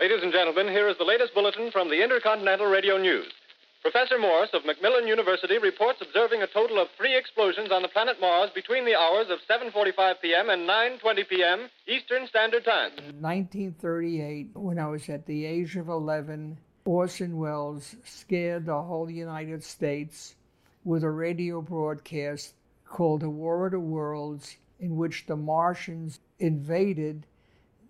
Ladies and gentlemen, here is the latest bulletin from the Intercontinental Radio News. Professor Morse of Macmillan University reports observing a total of three explosions on the planet Mars between the hours of 7:45 p.m. and 9:20 p.m. Eastern Standard Time. In 1938, when I was at the age of 11, Orson Welles scared the whole United States with a radio broadcast called The War of the Worlds, in which the Martians invaded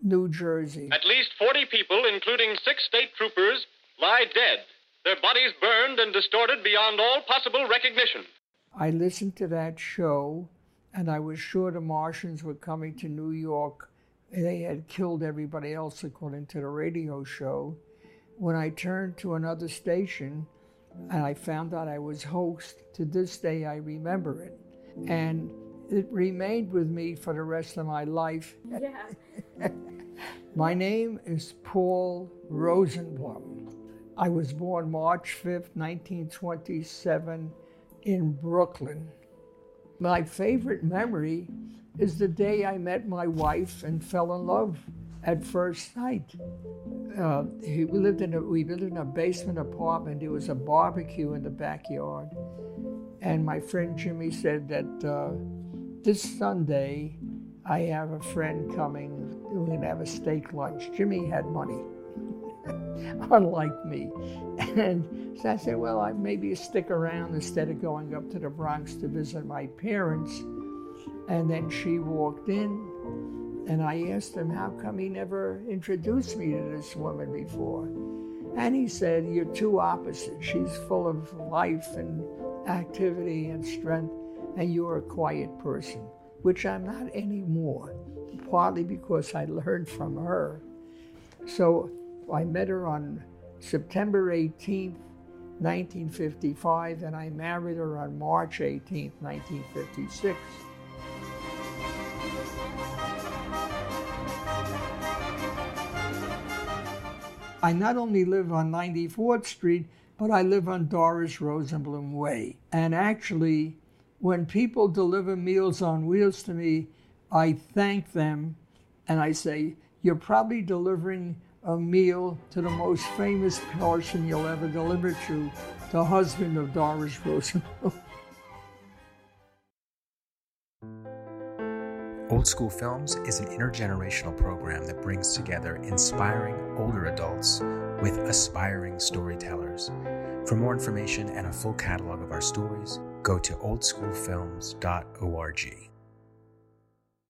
New Jersey. At least 40 people, including six state troopers, lie dead, their bodies burned and distorted beyond all possible recognition. I listened to that show, and I was sure the Martians were coming to New York. They had killed everybody else, according to the radio show. When I turned to another station and I found out I was host, to this day I remember it. And it remained with me for the rest of my life. Yeah. My name is Paul Rosenblum. I was born March 5th, 1927, in Brooklyn. My favorite memory is the day I met my wife and fell in love at first sight. Uh, we lived in a we lived in a basement apartment. There was a barbecue in the backyard, and my friend Jimmy said that uh, this Sunday I have a friend coming. We're going have a steak lunch. Jimmy had money, unlike me. And so I said, well, I maybe stick around instead of going up to the Bronx to visit my parents. And then she walked in, and I asked him, how come he never introduced me to this woman before? And he said, You're two opposites. She's full of life and activity and strength, and you're a quiet person, which I'm not anymore, partly because I learned from her. So I met her on September 18th, 1955, and I married her on March 18th, 1956. I not only live on 94th Street, but I live on Doris Rosenblum Way. And actually, when people deliver Meals on Wheels to me, I thank them and I say, You're probably delivering a meal to the most famous person you'll ever deliver to, the husband of Doris Rosenblum. Old School Films is an intergenerational program that brings together inspiring older adults with aspiring storytellers. For more information and a full catalog of our stories, go to oldschoolfilms.org.